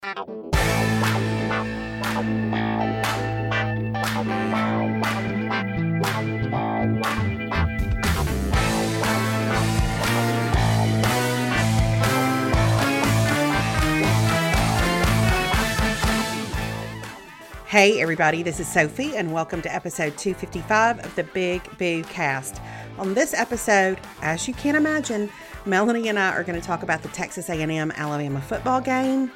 Hey, everybody, this is Sophie, and welcome to episode 255 of the Big Boo Cast. On this episode, as you can imagine, Melanie and I are going to talk about the Texas A&M Alabama football game.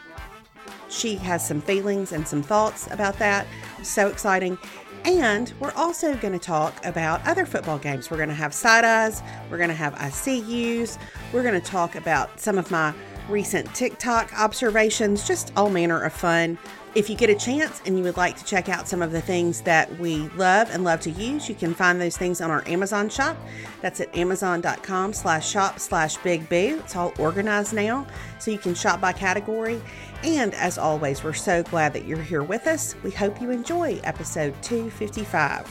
She has some feelings and some thoughts about that. So exciting. And we're also going to talk about other football games. We're going to have side eyes, we're going to have I See Yous, we're going to talk about some of my recent TikTok observations, just all manner of fun. If you get a chance and you would like to check out some of the things that we love and love to use, you can find those things on our Amazon shop. That's at amazon.com slash shop slash big boo. It's all organized now, so you can shop by category. And as always, we're so glad that you're here with us. We hope you enjoy episode 255.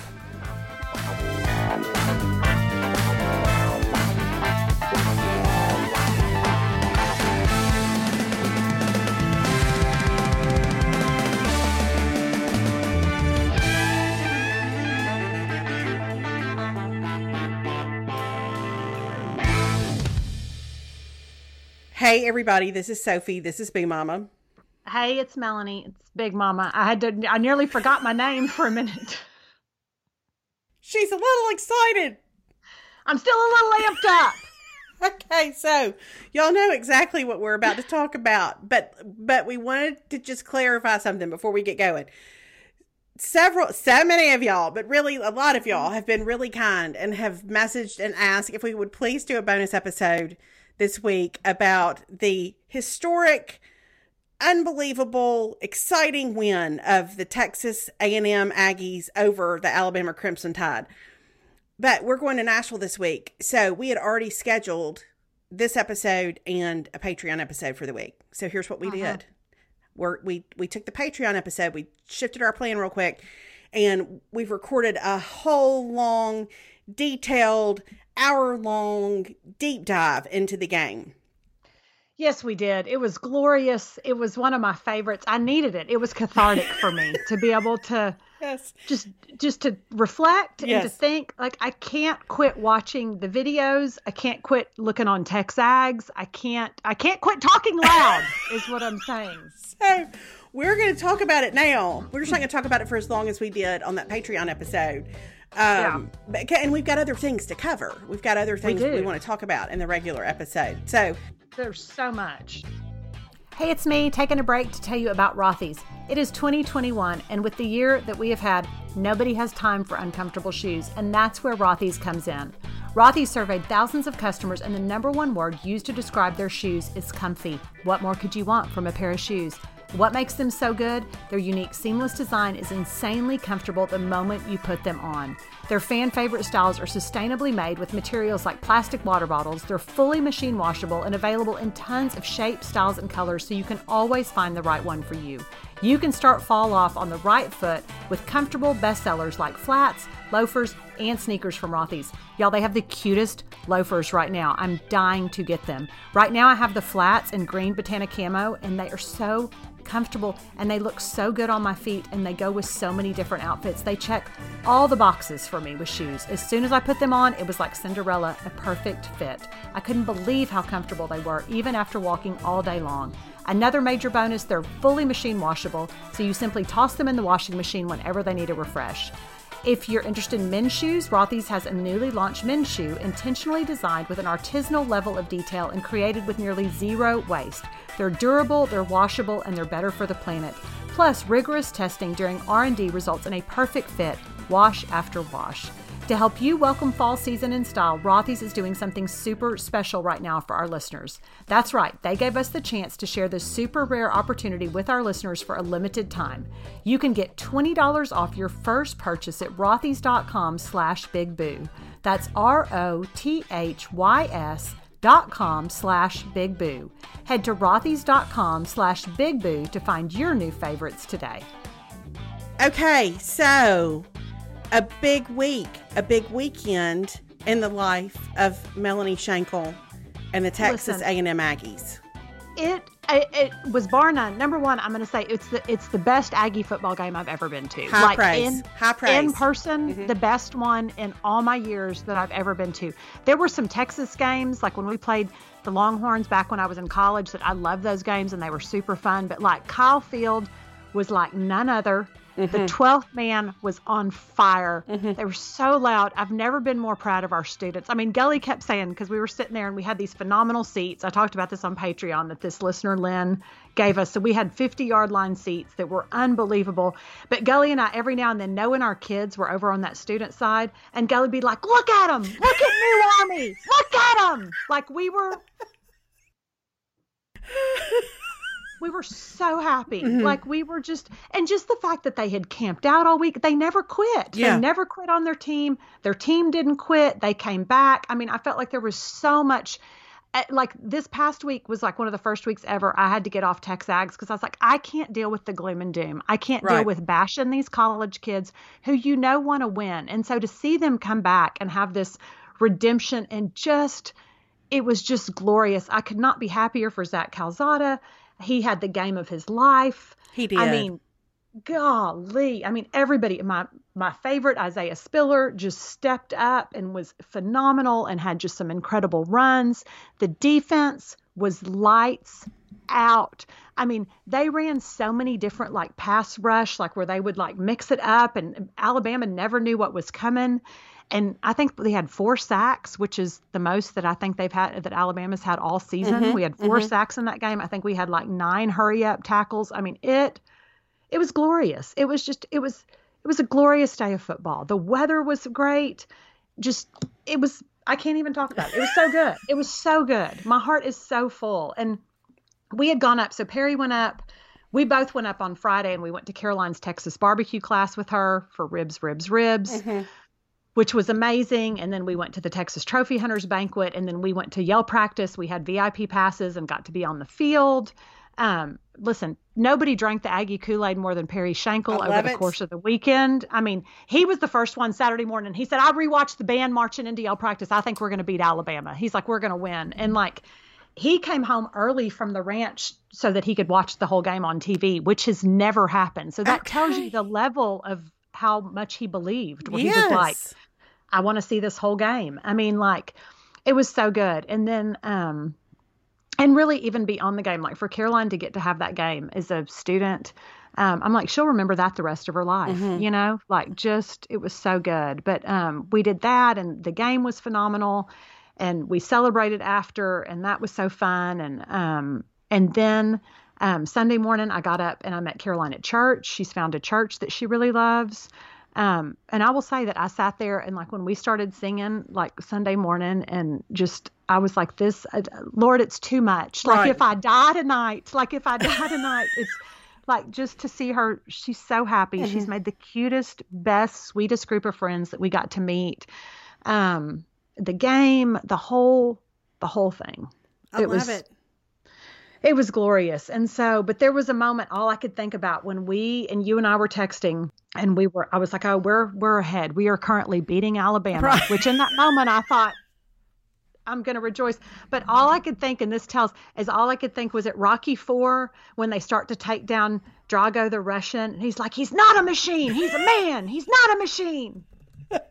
Hey, everybody, this is Sophie. This is Big Mama. Hey, it's Melanie. It's Big Mama. I had to, I nearly forgot my name for a minute. She's a little excited. I'm still a little amped up. okay, so y'all know exactly what we're about to talk about, but but we wanted to just clarify something before we get going. Several, so many of y'all, but really a lot of y'all have been really kind and have messaged and asked if we would please do a bonus episode this week about the historic unbelievable exciting win of the Texas A&M Aggies over the Alabama Crimson Tide. But we're going to Nashville this week. So we had already scheduled this episode and a Patreon episode for the week. So here's what we uh-huh. did. We're, we we took the Patreon episode, we shifted our plan real quick, and we've recorded a whole long, detailed hour long deep dive into the game. Yes, we did. It was glorious. It was one of my favorites. I needed it. It was cathartic for me to be able to yes. just just to reflect yes. and to think. Like I can't quit watching the videos. I can't quit looking on TexAgs. I can't I can't quit talking loud is what I'm saying. So we're going to talk about it now. We're just not going to talk about it for as long as we did on that Patreon episode. Um, yeah. and we've got other things to cover. We've got other things we, we want to talk about in the regular episode. So there's so much. Hey, it's me taking a break to tell you about Rothy's. It is 2021, and with the year that we have had, nobody has time for uncomfortable shoes, and that's where Rothy's comes in. Rothy's surveyed thousands of customers, and the number one word used to describe their shoes is comfy. What more could you want from a pair of shoes? What makes them so good? Their unique seamless design is insanely comfortable the moment you put them on. Their fan favorite styles are sustainably made with materials like plastic water bottles. They're fully machine washable and available in tons of shapes, styles, and colors so you can always find the right one for you. You can start fall off on the right foot with comfortable bestsellers like flats, loafers, and sneakers from Rothy's. Y'all, they have the cutest loafers right now. I'm dying to get them. Right now, I have the flats in green Botana camo, and they are so comfortable and they look so good on my feet and they go with so many different outfits. They check all the boxes for me with shoes. As soon as I put them on, it was like Cinderella, a perfect fit. I couldn't believe how comfortable they were, even after walking all day long. Another major bonus, they're fully machine washable, so you simply toss them in the washing machine whenever they need a refresh. If you're interested in men's shoes, Rothy's has a newly launched men's shoe intentionally designed with an artisanal level of detail and created with nearly zero waste. They're durable, they're washable, and they're better for the planet. Plus, rigorous testing during R&D results in a perfect fit, wash after wash. To help you welcome fall season in style, Rothy's is doing something super special right now for our listeners. That's right, they gave us the chance to share this super rare opportunity with our listeners for a limited time. You can get $20 off your first purchase at rothys.com slash bigboo. That's R-O-T-H-Y-S dot com slash big boo. Head to rothys.com slash big boo to find your new favorites today. Okay, so a big week, a big weekend in the life of Melanie Shankle and the Texas Listen. A&M Aggies. It, it it was bar none. Number one, I'm going to say it's the it's the best Aggie football game I've ever been to. High like praise. in High praise. in person, mm-hmm. the best one in all my years that I've ever been to. There were some Texas games, like when we played the Longhorns back when I was in college, that I loved those games and they were super fun. But like Kyle Field was like none other. The mm-hmm. 12th man was on fire. Mm-hmm. They were so loud. I've never been more proud of our students. I mean, Gully kept saying, because we were sitting there and we had these phenomenal seats. I talked about this on Patreon that this listener, Lynn, gave us. So we had 50 yard line seats that were unbelievable. But Gully and I, every now and then, knowing our kids were over on that student side, and Gully would be like, look at them. Look at New Army. Look at them. Like we were we were so happy. Mm-hmm. Like we were just, and just the fact that they had camped out all week, they never quit. Yeah. They never quit on their team. Their team didn't quit. They came back. I mean, I felt like there was so much. eh, Like this past week was like one of the first weeks ever I had to get off TexAgs because I was like, I can't deal with the gloom and doom. I can't Right. deal with bashing these college kids who you know want to win. And so to see them come back and have this redemption and just it was just glorious. I could not be happier for Zach Calzada. He had the game of his life. He did. I mean, golly. I mean, everybody, my my favorite, Isaiah Spiller, just stepped up and was phenomenal and had just some incredible runs. The defense was lights out. I mean, they ran so many different like pass rush, like where they would like mix it up, and Alabama never knew what was coming. And I think they had four sacks, which is the most that I think they've had that Alabama's had all season. Mm-hmm, we had 4 mm-hmm. sacks in that game. I think we had like nine hurry up tackles. I mean, it it was glorious. It was just it was it was a glorious day of football. The weather was great. Just it was I can't even talk about it. It was so good. It was so good. My heart is so full. And we had gone up. So Perry went up. We both went up on Friday and we went to Caroline's Texas barbecue class with her for ribs, ribs, ribs, mm-hmm. Which was amazing. And then we went to the Texas Trophy Hunters banquet and then we went to yell practice. We had VIP passes and got to be on the field. Um, listen, nobody drank the Aggie Kool Aid more than Perry Shankle I over the it. course of the weekend. I mean, he was the first one Saturday morning. He said, I rewatched the band marching into yell practice. I think we're going to beat Alabama. He's like, we're going to win. And like, he came home early from the ranch so that he could watch the whole game on TV, which has never happened. So that tells you the level of how much he believed. Where he was like, I want to see this whole game. I mean, like, it was so good. And then, um, and really even beyond the game, like for Caroline to get to have that game as a student, um, I'm like, she'll remember that the rest of her life, you know, like just, it was so good. But um, we did that and the game was phenomenal and we celebrated after and that was so fun. And, um, and then um, Sunday morning, I got up and I met Caroline at church. She's found a church that she really loves. Um, and I will say that I sat there and like when we started singing like Sunday morning and just I was like this, uh, Lord, it's too much. Like Right. if I die tonight, like if I die tonight, it's like just to see her. She's so happy. She's made the cutest, best, sweetest group of friends that we got to meet. Um, the game, the whole, the whole thing. I it love was- it. It was glorious. And so, but there was a moment all I could think about when we and you and I were texting and we were I was like, "Oh, we're we're ahead. We are currently beating Alabama." Right. Which in that moment I thought I'm going to rejoice. But all I could think and this tells is all I could think was at Rocky 4 when they start to take down Drago the Russian and he's like, "He's not a machine. He's a man. He's not a machine." That's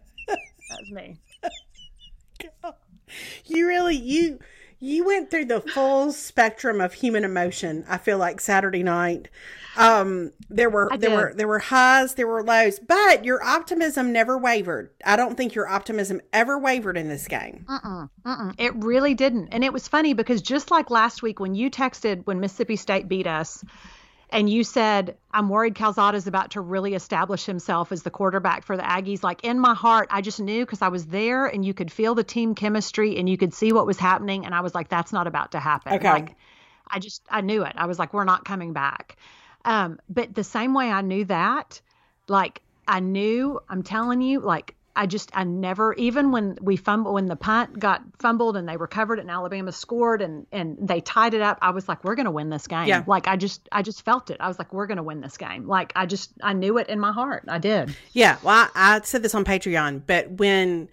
was me. You really you you went through the full spectrum of human emotion. I feel like Saturday night. Um, there were there were there were highs, there were lows, but your optimism never wavered. I don't think your optimism ever wavered in this game. Mm-mm, mm-mm. It really didn't. And it was funny because just like last week when you texted when Mississippi State beat us, and you said, I'm worried Calzada's about to really establish himself as the quarterback for the Aggies. Like in my heart, I just knew because I was there and you could feel the team chemistry and you could see what was happening. And I was like, that's not about to happen. Okay. Like, I just, I knew it. I was like, we're not coming back. Um, but the same way I knew that, like, I knew, I'm telling you, like, I just I never even when we fumbled when the punt got fumbled and they recovered and Alabama scored and and they tied it up I was like we're going to win this game. Yeah. Like I just I just felt it. I was like we're going to win this game. Like I just I knew it in my heart. I did. Yeah, well, I, I said this on Patreon, but when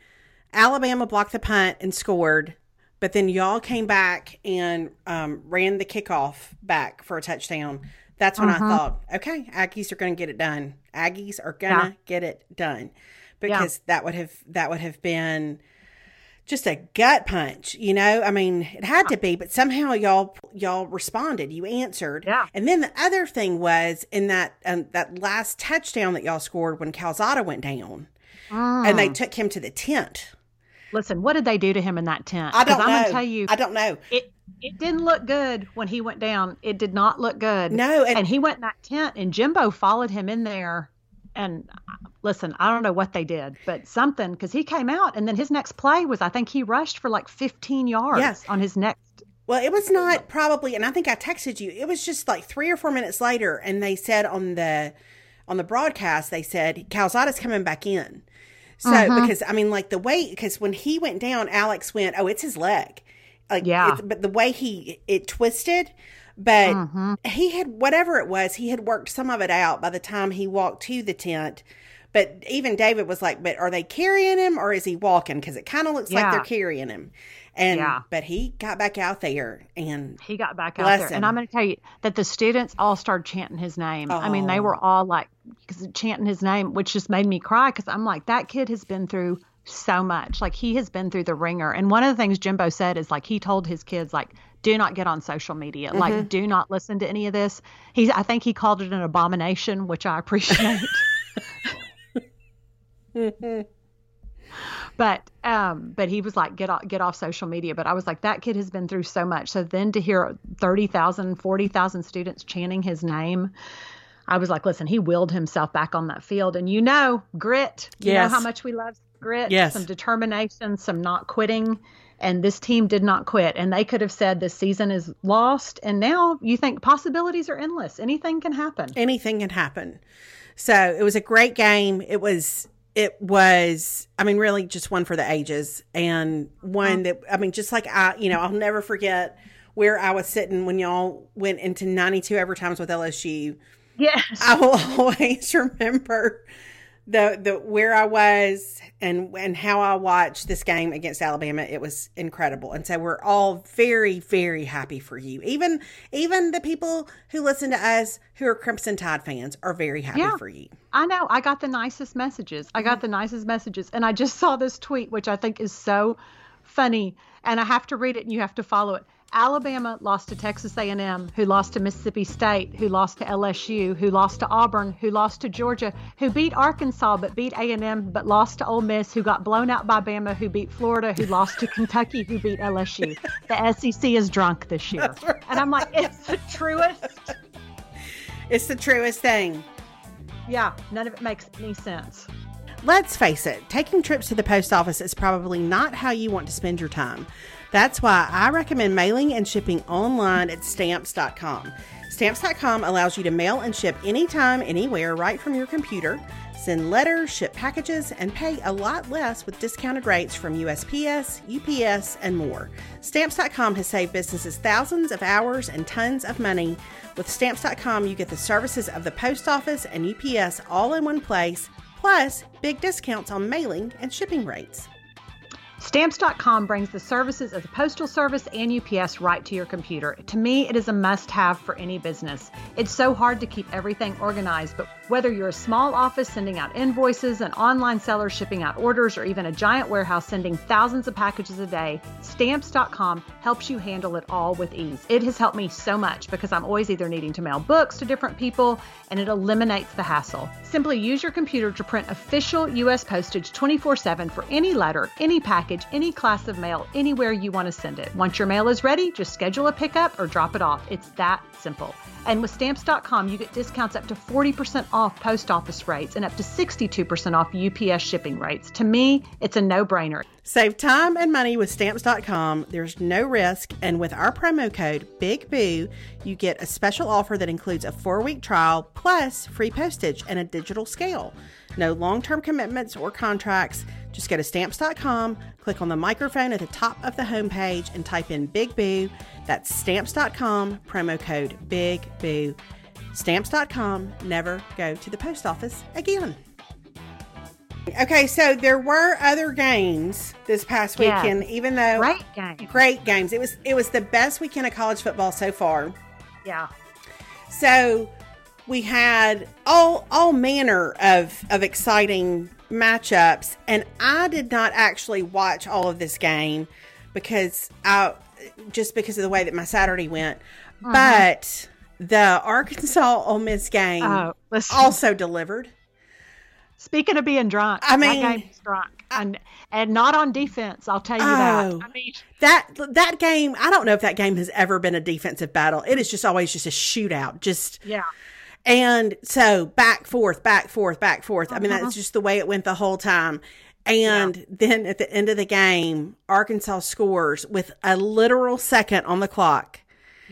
Alabama blocked the punt and scored, but then y'all came back and um, ran the kickoff back for a touchdown. That's when I thought, okay, Aggies are going to get it done. Aggies are going to Yeah. get it done because that would have that would have been just a gut punch, you know. I mean, it had to be, but somehow y'all y'all responded. You answered, Yeah. And then the other thing was in that um, that last touchdown that y'all scored when Calzada went down, and Mm. they took him to the tent. Listen, what did they do to him in that tent? I don't I'm know. gonna tell you, I don't know. it it didn't look good when he went down. It did not look good. No, and- and, he went in that tent, and Jimbo followed him in there. And listen, I don't know what they did, but something because he came out, and then his next play was I think he rushed for like 15 yards Yeah. on his next. Well, it was not probably, and I think I texted you. It was just like three or four minutes later, and they said on the on the broadcast, they said Calzada's coming back in. So Mm-hmm. because I mean, like the way because when he went down, Alex went, "Oh, it's his leg." Like, Yeah. but the way he it twisted, but Mm-hmm. he had whatever it was, he had worked some of it out by the time he walked to the tent. But even David was like, "But are they carrying him or is he walking? Because it kind of looks like they're carrying him." And Yeah. but he got back out there and He got back out there, him. and I'm going to tell you that the students all started chanting his name. I mean, they Oh. were all like chanting his name, which just made me cry because I'm like, that kid has been through so much. Like he has been through the ringer. And one of the things Jimbo said is like he told his kids like, do not get on social media. Mm-hmm. Like, do not listen to any of this. He's, I think he called it an abomination, which I appreciate. but um but he was like get off get off social media but i was like that kid has been through so much so then to hear 30,000 40,000 students chanting his name i was like listen he willed himself back on that field and you know grit you Yes. know how much we love grit Yes. some determination some not quitting and this team did not quit and they could have said this season is lost and now you think possibilities are endless anything can happen anything can happen. So it was a great game. It was it was I mean really just one for the ages and one that I mean just like I you know I'll never forget where I was sitting when y'all went into 92 overtimes with LSU. yes I will always remember the the where I was and and how I watched this game against Alabama. It was incredible, and so we're all very very happy for you. Even even the people who listen to us who are Crimson Tide fans are very happy Yeah. for you. I know. I got the nicest messages. I got mm-hmm. the nicest messages. And I just saw this tweet, which I think is so funny. And I have to read it and you have to follow it. Alabama lost to Texas A&M, who lost to Mississippi State, who lost to LSU, who lost to Auburn, who lost to Georgia, who beat Arkansas but beat A&M but lost to Ole Miss, who got blown out by Bama, who beat Florida, who lost to Kentucky, who beat LSU. The SEC is drunk this year. And I'm like, it's the truest. It's the truest thing. Yeah, none of it makes any sense. Let's face it, taking trips to the post office is probably not how you want to spend your time. That's why I recommend mailing and shipping online at stamps.com. Stamps.com allows you to mail and ship anytime, anywhere, right from your computer. Send letters, ship packages, and pay a lot less with discounted rates from USPS, UPS, and more. Stamps.com has saved businesses thousands of hours and tons of money. With Stamps.com, you get the services of the post office and UPS all in one place, plus big discounts on mailing and shipping rates. Stamps.com brings the services of the Postal Service and UPS right to your computer. To me, it is a must have for any business. It's so hard to keep everything organized, but whether you're a small office sending out invoices, an online seller shipping out orders, or even a giant warehouse sending thousands of packages a day, Stamps.com helps you handle it all with ease. It has helped me so much because I'm always either needing to mail books to different people, and it eliminates the hassle. Simply use your computer to print official U.S. postage 24 7 for any letter, any package package any class of mail anywhere you want to send it. Once your mail is ready, just schedule a pickup or drop it off. It's that simple. And with stamps.com, you get discounts up to 40% off post office rates and up to 62% off UPS shipping rates. To me, it's a no brainer. Save time and money with stamps.com. There's no risk. And with our promo code BIGBOO, you get a special offer that includes a four week trial plus free postage and a digital scale. No long term commitments or contracts. Just go to stamps.com, click on the microphone at the top of the homepage, and type in Big Boo. That's stamps.com, promo code Big Boo. Stamps.com, never go to the post office again. Okay, so there were other games this past weekend, even though Great game. great games. It was it was the best weekend of college football so far. Yeah. So we had all all manner of of exciting matchups, and I did not actually watch all of this game because I just because of the way that my Saturday went. Uh-huh. But the Arkansas Ole Miss game Oh, also delivered. Speaking of being drunk, I mean- that game was drunk, and and not on defense. I'll tell you Oh. that. I mean, That that game, I don't know if that game has ever been a defensive battle. It is just always just a shootout. Just yeah, And so back, forth, back, forth, back, forth. I mean, Uh-huh. that's just the way it went the whole time. And then at the end of the game, Arkansas scores with a literal second on the clock.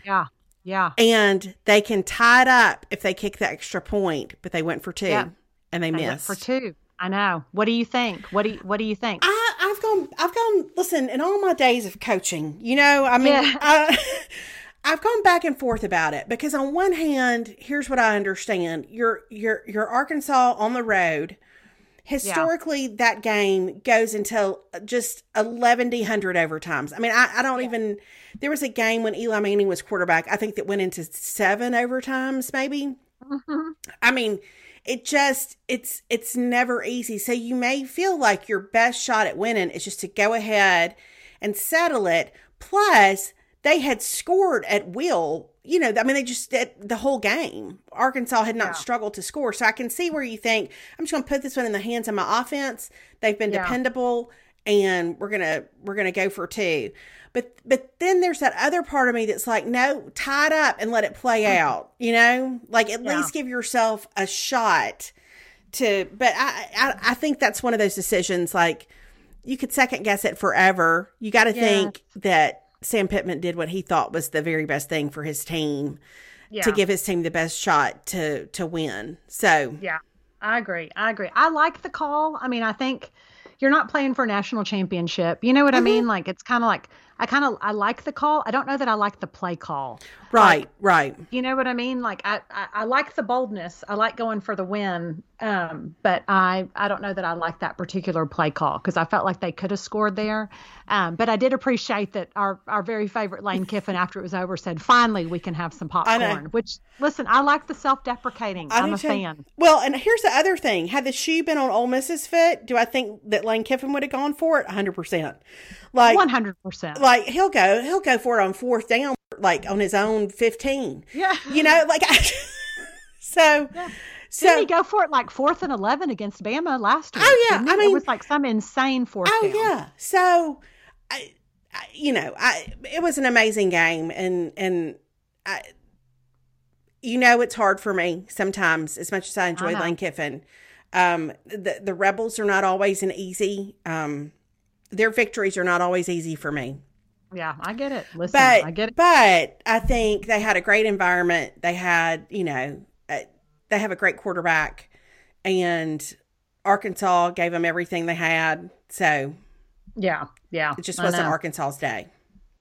yeah, yeah. And they can tie it up if they kick the extra point, but they went for two Yeah. and they, They went missed. for two. I know. What do you think? What do you What do you think? I, I've gone, I've gone, listen, in all my days of coaching, you know, I mean, Yeah. I, I've gone back and forth about it because on one hand, here's what I understand. You're, you're, you're Arkansas on the road. Historically, that game goes until just 1100 overtimes. I mean, I, I don't even, there was a game when Eli Manning was quarterback, I think that went into seven overtimes, maybe. Mhm. I mean, it just it's it's never easy. So you may feel like your best shot at winning is just to go ahead and settle it. Plus, they had scored at will. You know, I mean, they just the whole game. Arkansas had not Yeah. struggled to score, so I can see where you think I'm just going to put this one in the hands of my offense. They've been Yeah. dependable, and we're gonna we're gonna go for two. But but then there's that other part of me that's like, no, tie it up and let it play mm-hmm. out. You know, like at Yeah. least give yourself a shot to. But I, I I think that's one of those decisions. Like you could second guess it forever. You got to think that Sam Pittman did what he thought was the very best thing for his team Yeah. to give his team the best shot to to win. So Yeah, I agree. I agree. I like the call. I mean, I think you're not playing for a national championship. You know what I mean? Like it's kind of like I kind of I like the call. I don't know that I like the play call. right, right. You know what I mean? Like I, I, I like the boldness. I like going for the win. Um, but I I don't know that I like that particular play call because I felt like they could have scored there. Um, but I did appreciate that our our very favorite Lane Kiffin after it was over said, "Finally, we can have some popcorn." Which listen, I like the self-deprecating. I I'm a too. fan. Well, and here's the other thing: had the shoe been on Ole Miss's foot, do I think that Lane Kiffin would have gone for it? 100. percent Like, One hundred percent. like he'll go, he'll go for it on fourth down, like on his own 15. Yeah. You know, like so. So Didn't he go for it like fourth and eleven against Bama last week? Oh, yeah. I mean- it was like some insane fourth Oh down. yeah. So, I, I, you know, I it was an amazing game, and and I, you know, it's hard for me sometimes. As much as I enjoy know. Lane Kiffin, um, the the Rebels are not always an easy. Um, their victories are not always easy for me. Yeah, I get it. Listen, But I get it. but I think they had a great environment. They had you know uh, they have a great quarterback, and Arkansas gave them everything they had. So Yeah, yeah. it just wasn't. Arkansas's day.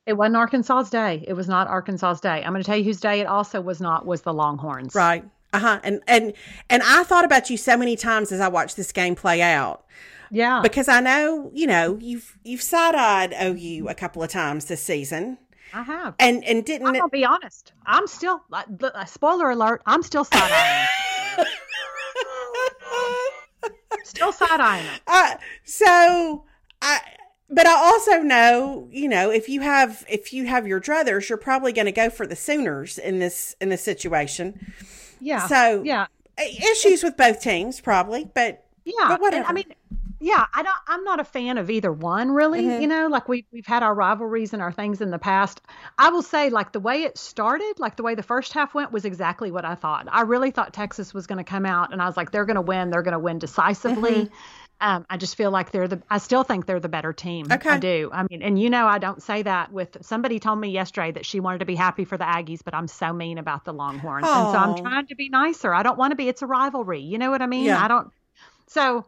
It wasn't Arkansas's day. It was not Arkansas's day. I'm going to tell you whose day it also was not was the Longhorns. Right. Uh huh. And and and I thought about you so many times as I watched this game play out Yeah. because I know you know you've you've side eyed OU a couple of times this season I have. and and I'm didn't gonna be honest. I'm still. like, uh, Spoiler alert. I'm still side eyeing. still side eyeing. uh, so I. But I also know, you know, if you have if you have your druthers, you're probably going to go for the Sooners in this in this situation. Yeah. So- yeah, Issues with both teams, probably, but yeah. but whatever. And, I mean, yeah, I don't. I'm not a fan of either one, really. Mhm. You know, like we we've had our rivalries and our things in the past. I will say, like the way it started, like the way the first half went, was exactly what I thought. I really thought Texas was going to come out, and I was like, they're going to win. They're going to win decisively. Mhm. Um, I just feel like they're the. I still think they're the better team. Okay. I do. I mean, and you know, I don't say that with somebody told me yesterday that she wanted to be happy for the Aggies, but I'm so mean about the Longhorns, and so I'm trying to be nicer. I don't want to be. It's a rivalry. You know what I mean? Yeah. I don't. So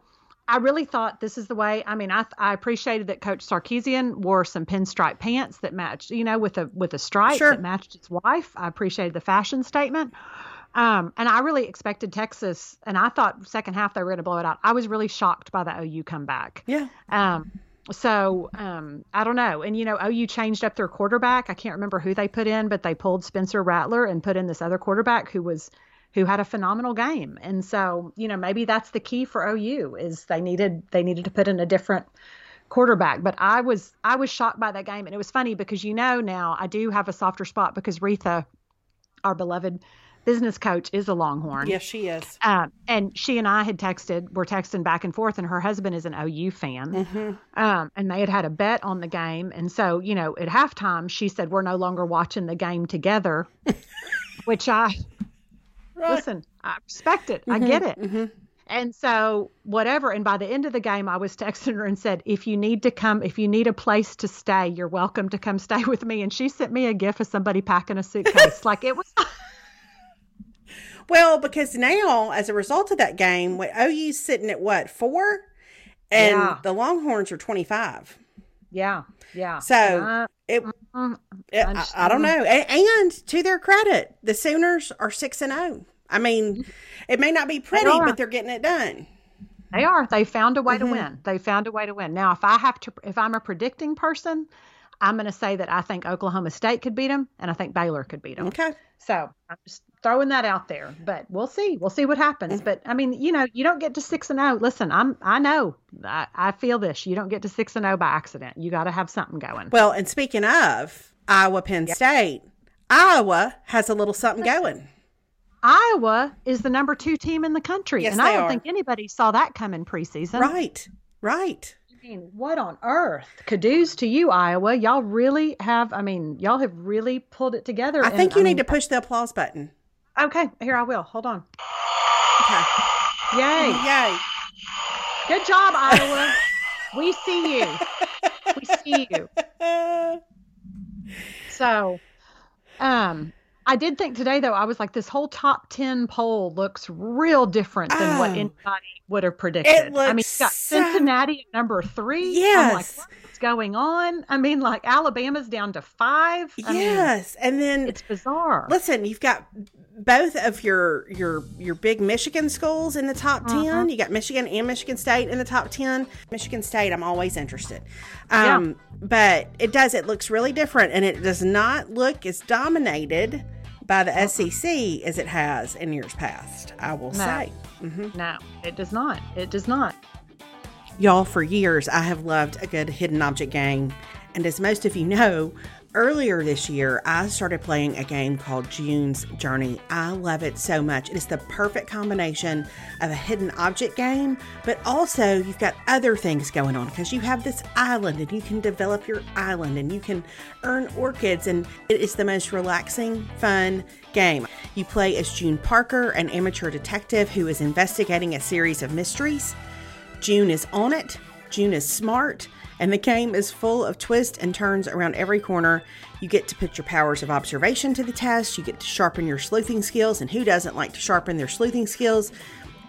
I really thought this is the way. I mean, I I appreciated that Coach Sarkisian wore some pinstripe pants that matched, you know, with a with a stripe Sure. that matched his wife. I appreciated the fashion statement. Um, and I really expected Texas, and I thought second half they were going to blow it out. I was really shocked by the OU comeback. Yeah. Um, so um, I don't know. And you know, OU changed up their quarterback. I can't remember who they put in, but they pulled Spencer Rattler and put in this other quarterback who was who had a phenomenal game. And so, you know, maybe that's the key for OU is they needed they needed to put in a different quarterback. But I was I was shocked by that game, and it was funny because you know now I do have a softer spot because Retha, our beloved business coach, is a Longhorn. Yes, she is. Um, and she and I had texted, we're texting back and forth, and her husband is an OU fan. Mm-hmm. Um, and they had had a bet on the game. And so, you know, at halftime, she said, We're no longer watching the game together, which I, listen, I respect it. I get it. Mm-hmm. And so, whatever. And by the end of the game, I was texting her and said, If you need to come, if you need a place to stay, you're welcome to come stay with me. And she sent me a gif of somebody packing a suitcase. like it was, Well, because now, as a result of that game, what OU's sitting at what four, and Yeah. the Longhorns are twenty five. yeah, yeah. So I- it, mm, it- I I, don't know. And, and to their credit, the Sooners are six and zero. I mean, it may not be pretty, are. but they're getting it done. They are. They found a way Mm-hmm. to win. They found a way to win. Now, if I have to, if I'm a predicting person, I'm going to say that I think Oklahoma State could beat them, and I think Baylor could beat them. Okay. So I'm just throwing that out there. But we'll see. We'll see what happens. But I mean, you know, you don't get to six and zero. Listen, I'm. I know. I, I feel this. You don't get to six and zero by accident. You got to have something going. Well, and speaking of Iowa, Penn State, Iowa has a little something going. Iowa is the number two team in the country, Yes, and I don't are. think anybody saw that coming preseason. Right. Right. I mean, what on earth? Kudos to you, Iowa. Y'all really have, I mean, y'all have really pulled it together. I and, think you mean, need to push the applause button. Okay, here I will. Hold on. Okay. Yay. Yay. Good job, Iowa. we see you. We see you. So, um, I did think today, though, I was like, this whole top 10 poll looks real different than what Oh. anybody would have predicted. I mean, looks you got so- Cincinnati at number three. I'm like, Yes. what's going on? I mean, like, Alabama's down to five. I mean, yes. and then it's bizarre. listen, you've got both of your your your big Michigan schools in the top Uh-huh. 10. You got Michigan and Michigan State in the top 10. Michigan State, I'm always interested. Um but it does it looks really different and it does not look as dominated by the SEC as it has in years past. I will No. say. No, it does not. It does not. Y'all, for years, I have loved a good hidden object game. And as most of you know, earlier this year, I started playing a game called June's Journey. I love it so much. It is the perfect combination of a hidden object game, but also you've got other things going on because you have this island and you can develop your island and you can earn orchids. And it is the most relaxing, fun game. You play as June Parker, an amateur detective who is investigating a series of mysteries. June is on it. June is smart. And the game is full of twists and turns around every corner. You get to put your powers of observation to the test. You get to sharpen your sleuthing skills. And who doesn't like to sharpen their sleuthing skills?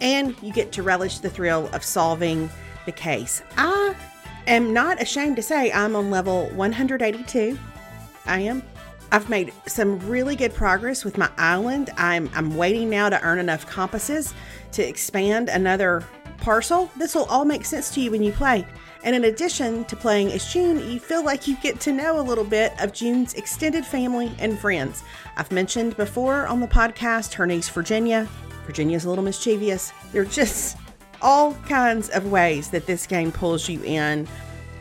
And you get to relish the thrill of solving the case. I am not ashamed to say I'm on level 182. I am. I've made some really good progress with my island. I'm I'm waiting now to earn enough compasses to expand another parcel. This will all make sense to you when you play. And in addition to playing as June, you feel like you get to know a little bit of June's extended family and friends. I've mentioned before on the podcast her niece Virginia. Virginia's a little mischievous. There are just all kinds of ways that this game pulls you in.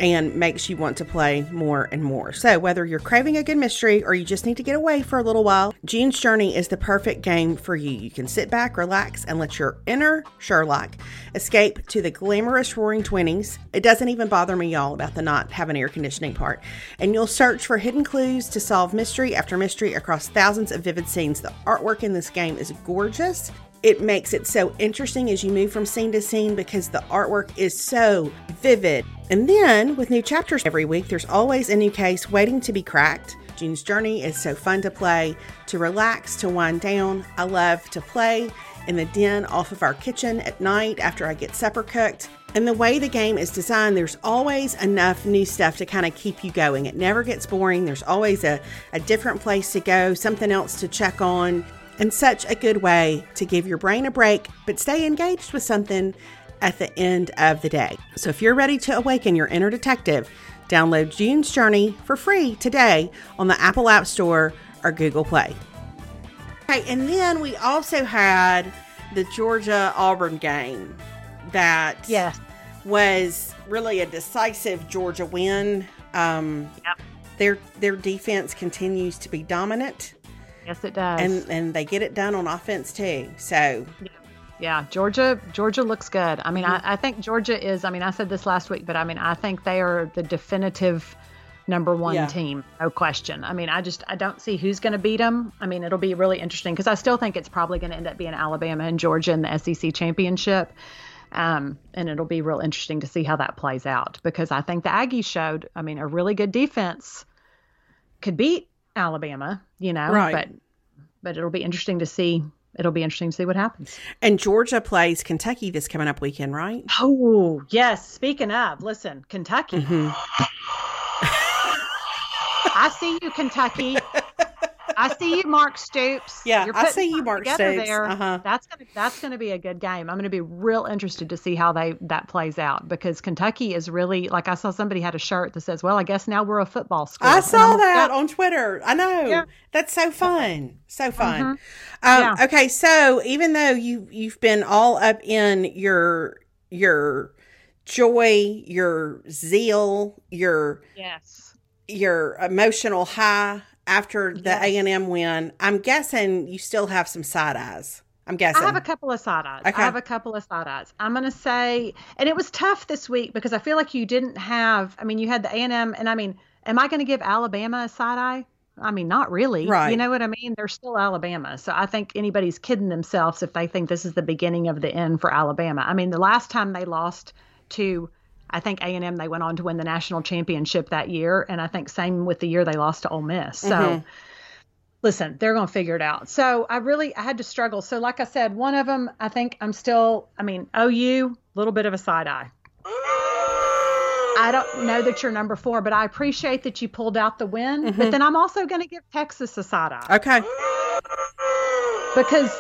And makes you want to play more and more. So, whether you're craving a good mystery or you just need to get away for a little while, June's Journey is the perfect game for you. You can sit back, relax, and let your inner Sherlock escape to the glamorous roaring 20s. It doesn't even bother me, y'all, about the not having air conditioning part. And you'll search for hidden clues to solve mystery after mystery across thousands of vivid scenes. The artwork in this game is gorgeous it makes it so interesting as you move from scene to scene because the artwork is so vivid. And then, with new chapters every week, there's always a new case waiting to be cracked. June's Journey is so fun to play, to relax, to wind down. I love to play in the den off of our kitchen at night after I get supper cooked. And the way the game is designed, there's always enough new stuff to kind of keep you going. It never gets boring. There's always a, a different place to go, something else to check on and such a good way to give your brain a break, but stay engaged with something at the end of the day. So if you're ready to awaken your inner detective, download June's Journey for free today on the Apple App Store or Google Play. Okay, and then we also had the Georgia Auburn game that yes. was really a decisive Georgia win. Um, yep. Their their defense continues to be dominant. Yes, it does. And and they get it done on offense too. So yeah, yeah. Georgia Georgia looks good. I mean, mm-hmm. I, I think Georgia is. I mean, I said this last week, but I mean, I think they are the definitive number one yeah. team, no question. I mean, I just I don't see who's going to beat them. I mean, it'll be really interesting because I still think it's probably going to end up being Alabama and Georgia in the SEC championship. Um, and it'll be real interesting to see how that plays out because I think the Aggies showed, I mean, a really good defense could beat Alabama, you know, right. but but it'll be interesting to see. It'll be interesting to see what happens. And Georgia plays Kentucky this coming up weekend, right? Oh yes. Speaking of, listen, Kentucky. Mm-hmm. I see you, Kentucky. I see you, Mark Stoops. Yeah, I see you, Mark Stoops. There. Uh-huh. That's gonna that's gonna be a good game. I'm gonna be real interested to see how they that plays out because Kentucky is really like I saw somebody had a shirt that says, "Well, I guess now we're a football school." I saw that on Twitter. I know. Yeah. That's so fun. So fun. Mm-hmm. Um, yeah. Okay, so even though you you've been all up in your your joy, your zeal, your yes, your emotional high after the A and M win, I'm guessing you still have some side eyes. I'm guessing. I have a couple of side eyes. Okay. I have a couple of side eyes. I'm going to say, and it was tough this week because I feel like you didn't have. I mean, you had the A and M, and I mean, am I going to give Alabama a side eye? I mean, not really. Right. You know what I mean? They're still Alabama. So I think anybody's kidding themselves if they think this is the beginning of the end for Alabama. I mean, the last time they lost to I think A&M they went on to win the national championship that year, and I think same with the year they lost to Ole Miss. So. Mm-hmm. Listen, they're going to figure it out. So I really I had to struggle. So like I said, one of them I think I'm still. I mean, OU, a little bit of a side eye. I don't know that you're number four, but I appreciate that you pulled out the win. Mm-hmm. But then I'm also going to give Texas a side eye. Okay. Because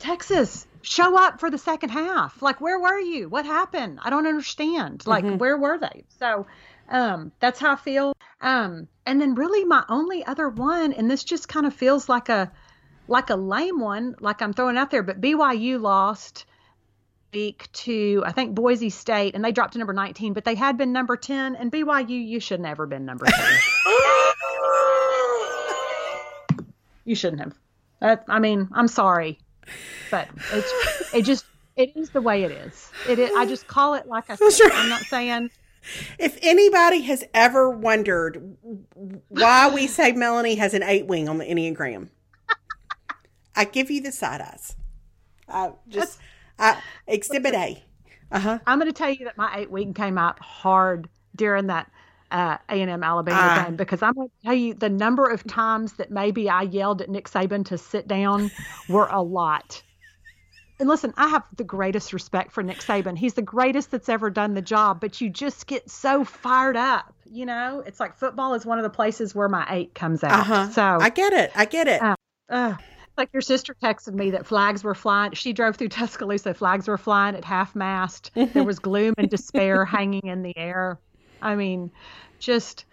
Texas, show up for the second half. Like, where were you? What happened? I don't understand. Like, mm-hmm. where were they? So, um, that's how I feel. Um, and then really my only other one, and this just kind of feels like a like a lame one, like I'm throwing out there, but BYU lost week to I think Boise State, and they dropped to number 19, but they had been number 10, and BYU you should never been number 10. you shouldn't have. That, I mean, I'm sorry but it's it just it is the way it is. It is, I just call it like I said. Sure. I'm not saying. If anybody has ever wondered why we say Melanie has an eight wing on the Enneagram, I give you the side eyes. I just I, exhibit A. Uh-huh. I'm going to tell you that my eight wing came out hard during that uh, A&M Alabama uh, game because I'm going to tell you the number of times that maybe I yelled at Nick Saban to sit down were a lot. And listen, I have the greatest respect for Nick Saban. He's the greatest that's ever done the job, but you just get so fired up. You know, it's like football is one of the places where my eight comes out. Uh-huh. So I get it. I get it. Uh, uh, like your sister texted me that flags were flying. She drove through Tuscaloosa. Flags were flying at half mast. there was gloom and despair hanging in the air. I mean, just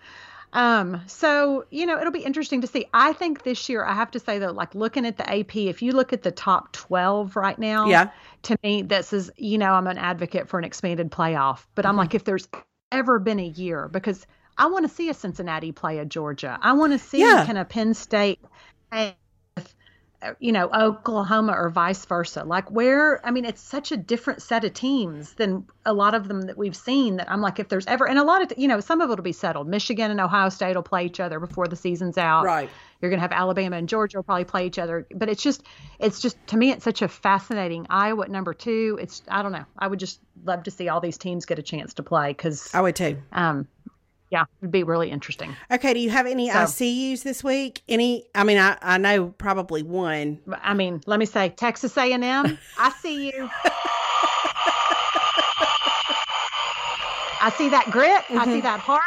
um so you know it'll be interesting to see i think this year i have to say though like looking at the ap if you look at the top 12 right now yeah to me this is you know i'm an advocate for an expanded playoff but i'm mm-hmm. like if there's ever been a year because I want to see a Cincinnati play a Georgia. I want to see Yeah. kind of Penn State you know Oklahoma or vice versa. Like where I mean it's such a different set of teams than a lot of them that we've seen that I'm like if there's ever and a lot of you know some of it'll be settled. Michigan and Ohio State will play each other before the season's out. Right. You're going to have Alabama and Georgia will probably play each other, but it's just it's just to me it's such a fascinating Iowa at number 2. It's I don't know. I would just love to see all these teams get a chance to play cuz I would too. um yeah, it'd be really interesting. Okay. Do you have any So- I See Yous this week? Any? I mean, I, I know probably one. I mean, let me say, Texas A&M, I see you. I see that grit. I see that heart.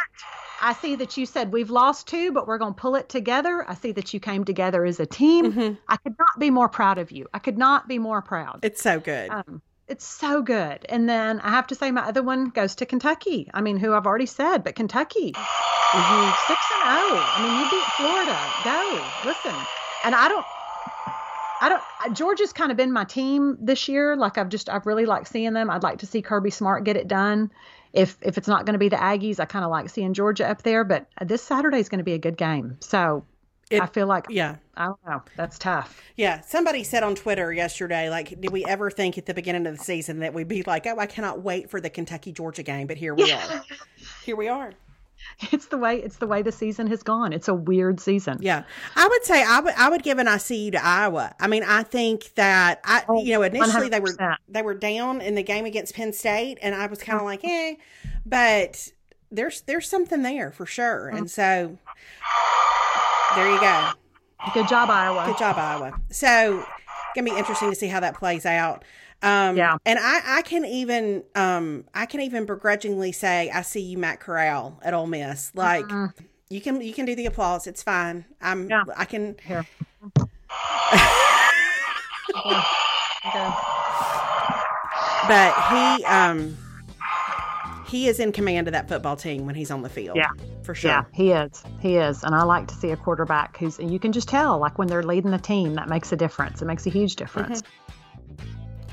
I see that you said we've lost two, but we're going to pull it together. I see that you came together as a team. I could not be more proud of you. I could not be more proud. It's so good. Um, it's so good. And then I have to say, my other one goes to Kentucky. I mean, who I've already said, but Kentucky, Mm-hmm. six and zero. I mean, you beat Florida. Go listen. And I don't. I don't. Georgia's kind of been my team this year. Like I've just, I've really liked seeing them. I'd like to see Kirby Smart get it done. If if it's not going to be the Aggies, I kind of like seeing Georgia up there. But this Saturday is going to be a good game. So It- I feel like yeah. I don't know. That's tough. Yeah, somebody said on Twitter yesterday, like, did we ever think at the beginning of the season that we'd be like, oh, I cannot wait for the Kentucky Georgia game? But here we are. Here we are. It's the way. It's the way the season has gone. It's a weird season. Yeah, I would say I would I would give an I See You to Iowa. I mean, I think that I Oh, you know initially they were 100%. they were down in the game against Penn State, and I was kind of like, eh, but there's there's something there for sure, and so there you go. Good job, Iowa. Good job, Iowa. So, gonna be interesting to see how that plays out. Um, Yeah. and I, I can even, um, I can even begrudgingly say I see you, Matt Corral at Ole Miss. Like you can, you can do the applause. It's fine. I'm, Yeah. I can. Here. Okay. Okay. But he, um, he is in command of that football team when he's on the field. Yeah. For sure. Yeah, he is. He is. And I like to see a quarterback who's, and you can just tell, like when they're leading the team, that makes a difference. It makes a huge difference. Mm-hmm.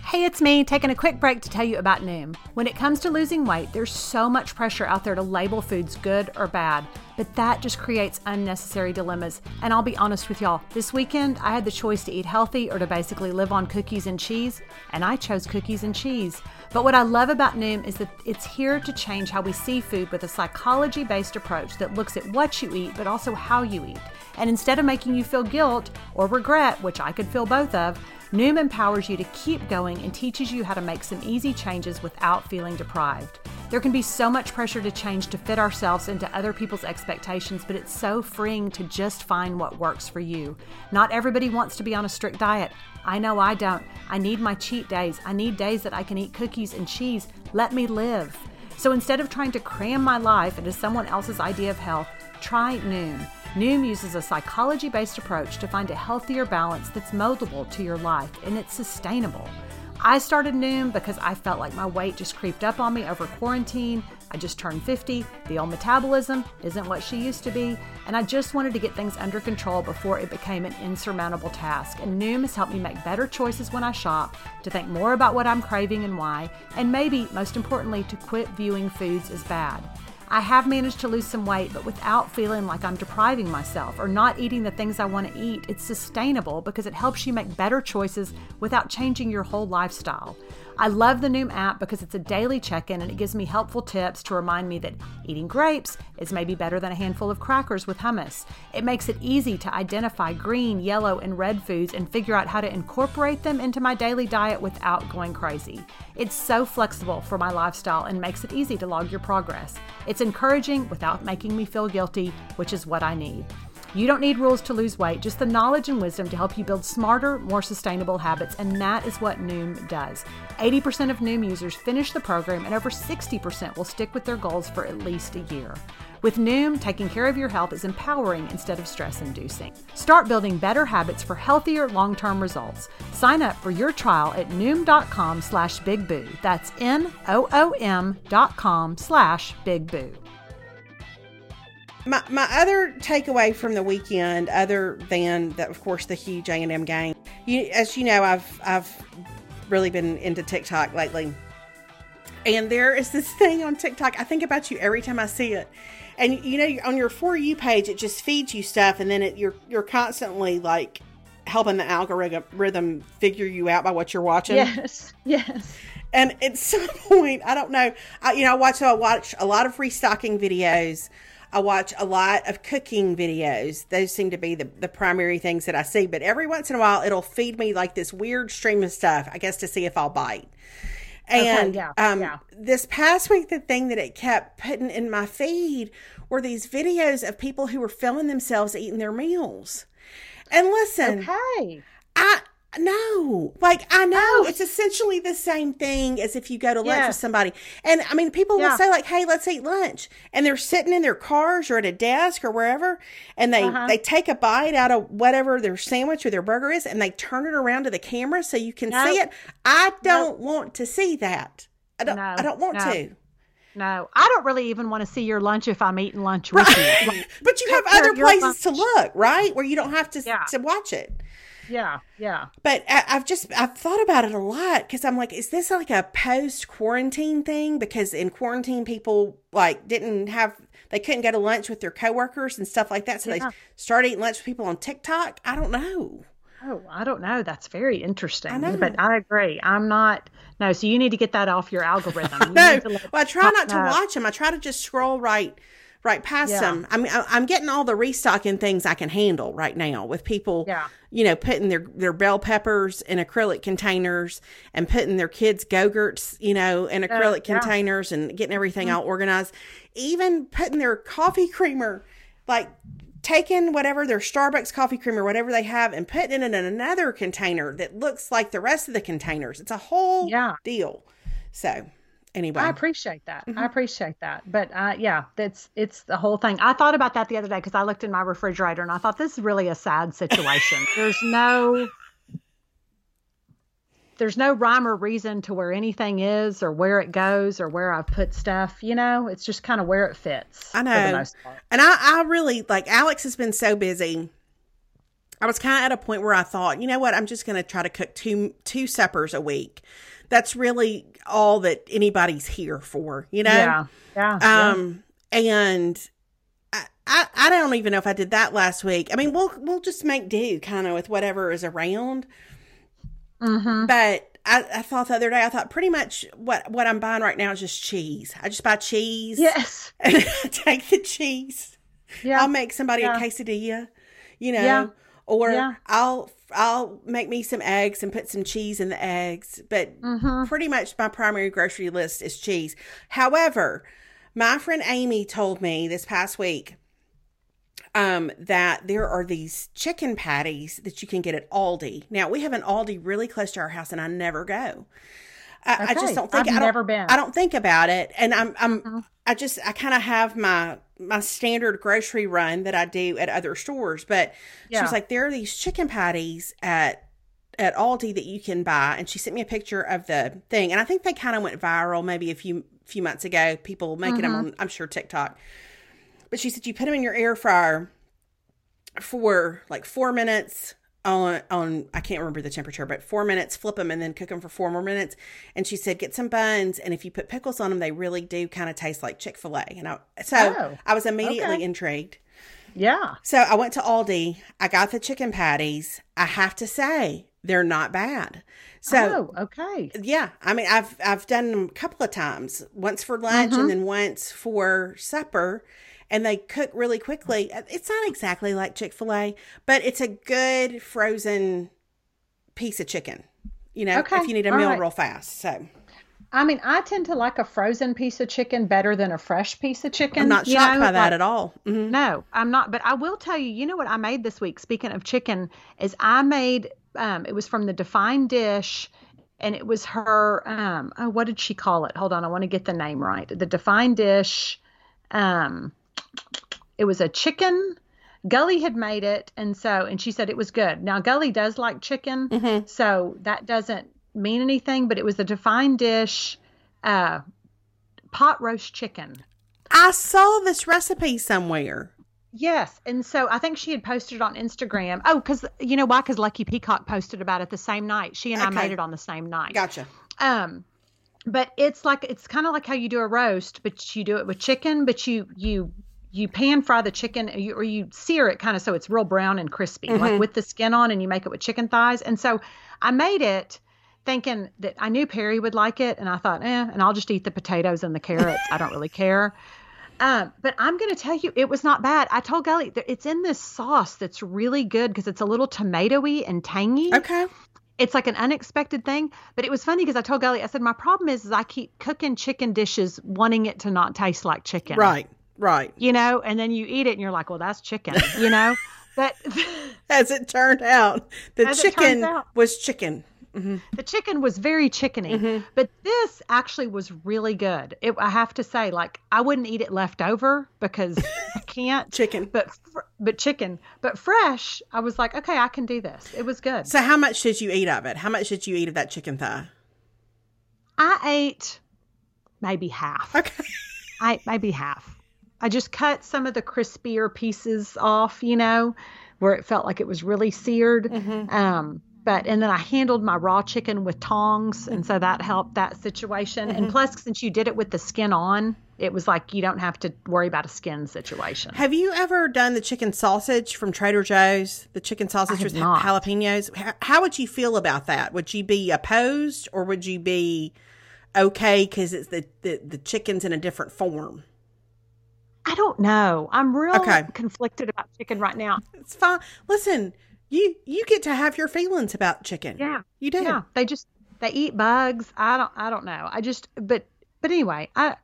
Hey, it's me taking a quick break to tell you about Noom. When it comes to losing weight, there's so much pressure out there to label foods good or bad, but that just creates unnecessary dilemmas. And I'll be honest with y'all, this weekend I had the choice to eat healthy or to basically live on cookies and cheese, and I chose cookies and cheese. But what I love about Noom is that it's here to change how we see food with a psychology based approach that looks at what you eat, but also how you eat. And instead of making you feel guilt or regret, which I could feel both of, Noom empowers you to keep going and teaches you how to make some easy changes without feeling deprived. There can be so much pressure to change to fit ourselves into other people's expectations, but it's so freeing to just find what works for you. Not everybody wants to be on a strict diet. I know I don't. I need my cheat days. I need days that I can eat cookies and cheese. Let me live. So instead of trying to cram my life into someone else's idea of health, try Noom. Noom uses a psychology based approach to find a healthier balance that's moldable to your life and it's sustainable. I started Noom because I felt like my weight just creeped up on me over quarantine. I just turned 50, the old metabolism isn't what she used to be, and I just wanted to get things under control before it became an insurmountable task. And Noom has helped me make better choices when I shop, to think more about what I'm craving and why, and maybe, most importantly, to quit viewing foods as bad. I have managed to lose some weight, but without feeling like I'm depriving myself or not eating the things I want to eat. It's sustainable because it helps you make better choices without changing your whole lifestyle. I love the Noom app because it's a daily check in and it gives me helpful tips to remind me that eating grapes is maybe better than a handful of crackers with hummus. It makes it easy to identify green, yellow, and red foods and figure out how to incorporate them into my daily diet without going crazy. It's so flexible for my lifestyle and makes it easy to log your progress. It's encouraging without making me feel guilty, which is what I need. You don't need rules to lose weight, just the knowledge and wisdom to help you build smarter, more sustainable habits, and that is what Noom does. 80% of Noom users finish the program, and over 60% will stick with their goals for at least a year. With Noom, taking care of your health is empowering instead of stress inducing. Start building better habits for healthier long-term results. Sign up for your trial at Noom.com slash Big Boo. That's N-O-O-M dot com slash Big Boo. My, my other takeaway from the weekend, other than that, of course, the huge A and M game. You, as you know, I've I've really been into TikTok lately, And there is this thing on TikTok. I think about you every time I see it. And you know, on your for you page, it just feeds you stuff, and then it, you're you're constantly like helping the algorithm rhythm figure you out by what you're watching. Yes, yes. And at some point, I don't know. I, you know, I watch I watch a lot of restocking videos. I watch a lot of cooking videos. Those seem to be the, the primary things that I see. But every once in a while, it'll feed me like this weird stream of stuff, I guess, to see if I'll bite. And okay, yeah, um, yeah. this past week, the thing that it kept putting in my feed were these videos of people who were filming themselves eating their meals. And listen, Okay. I no, like I know Oh. it's essentially the same thing as if you go to lunch Yeah. with somebody. And I mean, people will say like, "Hey, let's eat lunch," and they're sitting in their cars or at a desk or wherever, and they Uh-huh. they take a bite out of whatever their sandwich or their burger is, and they turn it around to the camera so you can see it. I don't want to see that. I don't. No, I don't want no. to. No, I don't really even want to see your lunch if I'm eating lunch with you. Like, But you have other places to look, right? Where you don't have to Yeah. to watch it. Yeah, yeah. But I, I've just I've thought about it a lot because I'm like, is this like a post quarantine thing? Because in quarantine, people like didn't have they couldn't go to lunch with their coworkers and stuff like that, so Yeah. they started eating lunch with people on TikTok. I don't know. Oh, I don't know. That's very interesting. I know. But I agree. I'm not. No, so you need to get that off your algorithm. You No, well, I try not to watch them. I try to just scroll right right past Yeah. them. I mean, I- I'm getting all the restocking things I can handle right now with people. Yeah. you know, putting their their bell peppers in acrylic containers and putting their kids' gogurts, you know, in uh, acrylic yeah. containers and getting everything mm-hmm. all organized. Even putting their coffee creamer, like taking whatever their Starbucks coffee creamer, whatever they have, and putting it in another container that looks like the rest of the containers. It's a whole Yeah. deal. So anyway, I appreciate that. Mm-hmm. I appreciate that. But uh, yeah, that's it's the whole thing. I thought about that the other day because I looked in my refrigerator and I thought this is really a sad situation. There's no there's no rhyme or reason to where anything is or where it goes or where I've put stuff. You know, it's just kind of where it fits. I know. the most part. And I, I really like Alex has been so busy. I was kind of at a point where I thought, you know what, I'm just going to try to cook two two suppers a week. That's really all that anybody's here for, you know. Yeah. Yeah. yeah. Um, and I, I I don't even know if I did that last week. I mean, we'll we'll just make do kind of with whatever is around. Mm-hmm. But I, I thought the other day, I thought pretty much what what I'm buying right now is just cheese. I just buy cheese. Yes. And I take the cheese. Yeah. I'll make somebody Yeah. a quesadilla, you know, Yeah. Or Yeah. I'll I'll make me some eggs and put some cheese in the eggs. But Mm-hmm. pretty much my primary grocery list is cheese. However, my friend Amy told me this past week um, that there are these chicken patties that you can get at Aldi. Now we have an Aldi really close to our house, and I never go. I, I just don't think I've I don't, never been. I don't think about it, and I'm I'm Mhm. I just I kind of have my my standard grocery run that I do at other stores. But she was like, there are these chicken patties at at Aldi that you can buy, and she sent me a picture of the thing, and I think they kind of went viral maybe a few few months ago. People making them Mm-hmm. on I'm sure TikTok. But she said you put them in your air fryer for like four minutes on on I can't remember the temperature, but four minutes, flip them and then cook them for four more minutes. And she said get some buns, and if you put pickles on them, they really do kind of taste like Chick Fil A. And I, so Oh, I was immediately okay. intrigued. Yeah. So I went to Aldi. I got the chicken patties. I have to say they're not bad. So oh, okay. yeah, I mean, I've I've done them a couple of times. Once for lunch Mm-hmm. and then once for supper, and they cook really quickly. It's not exactly like Chick Fil A, but it's a good frozen piece of chicken. You know, Okay, if you need a all meal right. real fast. So I mean, I tend to like a frozen piece of chicken better than a fresh piece of chicken. I'm not shocked know, by that like- at all. hmm No, I'm not. But I will tell you, you know what I made this week? Speaking of chicken, is I made. Um, it was from the Defined Dish, and it was her. Um, oh, what did she call it? Hold on, I want to get the name right. The Defined Dish. Um, it was a chicken. Gully had made it, and so and she said it was good. Now Gully does like chicken, Mm-hmm. so that doesn't mean anything. But it was a Defined Dish. Uh, pot roast chicken. I saw this recipe somewhere. Yes, and so I think she had posted it on Instagram. Oh, because you know why? Because Lucky Peacock posted about it the same night. She and I made it on the same night. Gotcha. Um, but it's like it's kind of like how you do a roast, but you do it with chicken, but you you you pan fry the chicken or you, or you sear it kind of so it's real brown and crispy, Mm-hmm. like with the skin on, and you make it with chicken thighs. And so I made it thinking that I knew Perry would like it, and I thought, eh, and I'll just eat the potatoes and the carrots. I don't really care. Um, but I'm going to tell you, it was not bad. I told Gully it's in this sauce that's really good because it's a little tomatoey and tangy Okay. it's like an unexpected thing. But it was funny because I told Gully, I said, my problem is, is I keep cooking chicken dishes wanting it to not taste like chicken. Right. Right. You know, and then you eat it and you're like, well, that's chicken, you know? But As it turned out, the As it turns chicken out. was chicken. the chicken was very chickeny. Mm-hmm. But this actually was really good. It, I have to say, like, I wouldn't eat it left over because I can't. Chicken. But fr- but chicken, but fresh. I was like, okay, I can do this. It was good. So, how much did you eat of it? How much did you eat of that chicken thigh? I ate maybe half. Okay. I ate maybe half. I just cut some of the crispier pieces off, you know, where it felt like it was really seared. Um, but and then I handled my raw chicken with tongs, and so that helped that situation. And plus, since you did it with the skin on, it was like you don't have to worry about a skin situation. Have you ever done the chicken sausage from Trader Joe's? The chicken sausage with not. jalapenos? How, how would you feel about that? Would you be opposed or would you be okay because it's the, the, the chicken's in a different form? I don't know. I'm real Okay. conflicted about chicken right now. It's fine. Listen, you you get to have your feelings about chicken. Yeah. You do. Yeah, they just they eat bugs. I don't I don't know. I just but but anyway, I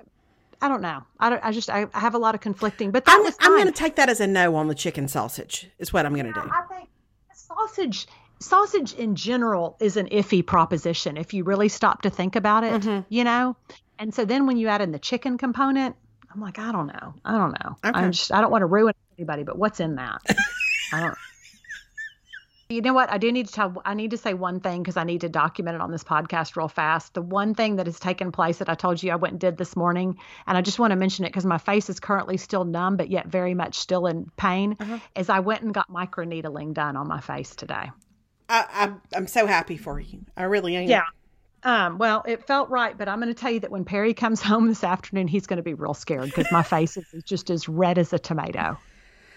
I don't know. I don't I just I, I have a lot of conflicting. But I'm, I'm going to take that as a no on the chicken sausage, is what I'm going to do. I think sausage sausage in general is an iffy proposition if you really stop to think about it, Mm-hmm. you know. And so then when you add in the chicken component, I'm like, I don't know. I don't know. Okay. I'm just I don't want to ruin anybody, but what's in that? I don't You know what? I do need to tell. I need to say one thing because I need to document it on this podcast real fast. The one thing that has taken place that I told you I went and did this morning, and I just want to mention it because my face is currently still numb, but yet very much still in pain. Uh-huh. Is I went and got microneedling done on my face today. I, I, I'm so happy for you. I really am. Yeah. Um, well, it felt right, but I'm going to tell you that when Perry comes home this afternoon, he's going to be real scared because my face is just as red as a tomato.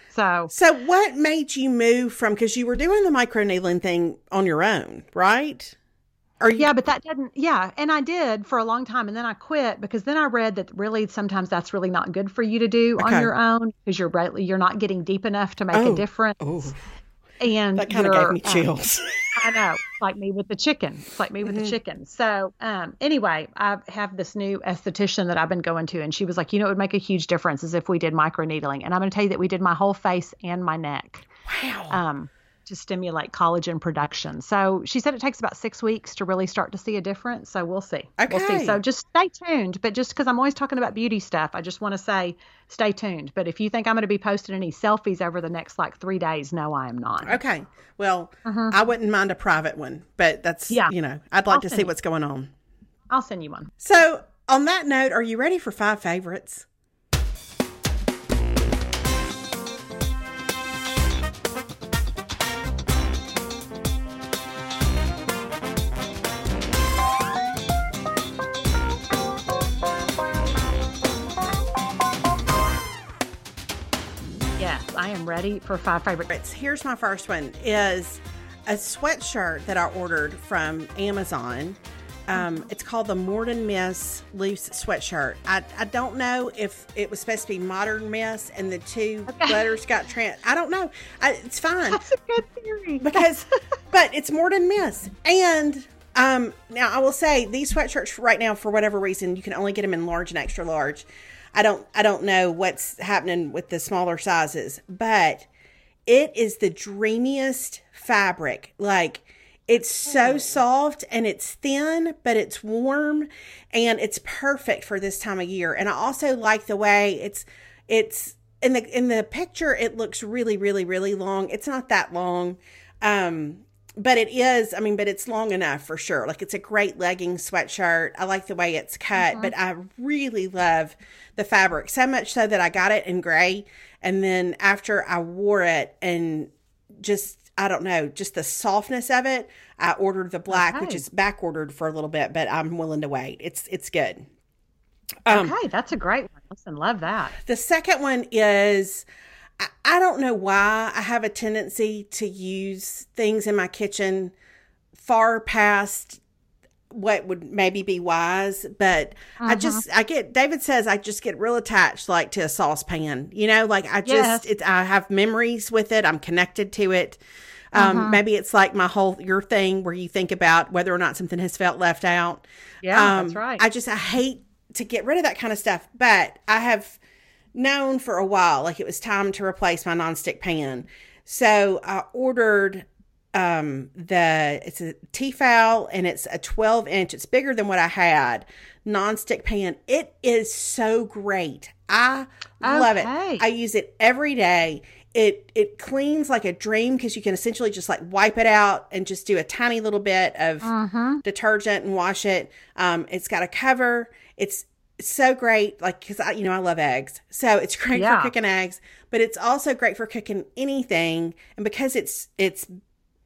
So So, what made you move from, because you were doing the microneedling thing on your own, right? Or you, Yeah, but that didn't. Yeah, and I did for a long time, and then I quit because then I read that really sometimes that's really not good for you to do Okay. on your own because you're right- you're not getting deep enough to make Oh. a difference. Oh, And that kind of gave me um, chills. I know, like me with the chicken. It's like me with Mm-hmm. the chicken. So, um, anyway, I have this new esthetician that I've been going to, and she was like, you know, it would make a huge difference is if we did microneedling. And I'm going to tell you that we did my whole face and my neck. wow. Um, to stimulate collagen production. So she said it takes about six weeks to really start to see a difference. So we'll see. Okay. We'll see. So just stay tuned. But just because I'm always talking about beauty stuff, I just want to say stay tuned. But if you think I'm going to be posting any selfies over the next like three days, no, I am not. okay. Well, I wouldn't mind a private one, but that's, Uh-huh. Yeah. you know, I'd like I'll to see you. what's going on. I'll send you one. So, on that note, are you ready for five favorites? Yes, I am ready for five favorite. favorites. Here's my first one is a sweatshirt that I ordered from Amazon. Um, it's called the Morden Miss loose sweatshirt. I, I don't know if it was supposed to be Modern Miss and the two letters got trans. I don't know. I, it's fine That's a good theory. because, but it's Morden Miss. And um, now I will say these sweatshirts right now, for whatever reason, you can only get them in large and extra large. I don't, I don't know what's happening with the smaller sizes, but it is the dreamiest fabric. Like it's so soft and it's thin, but it's warm and it's perfect for this time of year. And I also like the way it's it's in the in the picture it looks really really really long. It's not that long. Um but it is, I mean, but it's long enough for sure. Like it's a great legging sweatshirt. I like the way it's cut, but I really love the fabric so much so that I got it in gray. And then after I wore it and just I don't know, just the softness of it. I ordered the black, Okay. which is back ordered for a little bit, but I'm willing to wait. It's it's good. Um, okay, that's a great one. Listen, love that. The second one is I, I don't know why I have a tendency to use things in my kitchen far past what would maybe be wise, but I just I get David says I just get real attached like to a saucepan. You know, like I just Yes. it's I have memories with it. I'm connected to it. Um, maybe it's like my whole your thing where you think about whether or not something has felt left out. Yeah, Um, that's right. I just I hate to get rid of that kind of stuff, but I have known for a while like it was time to replace my nonstick pan. So I ordered um the it's a T-Fal and it's a 12 inch. It's bigger than what I had nonstick pan. It is so great. I love it. I use it every day. It it cleans like a dream because you can essentially just like wipe it out and just do a tiny little bit of Mm-hmm. detergent and wash it. Um, it's got a cover. It's so great, like because I, you know, I love eggs, so it's great Yeah. for cooking eggs. But it's also great for cooking anything, and because it's it's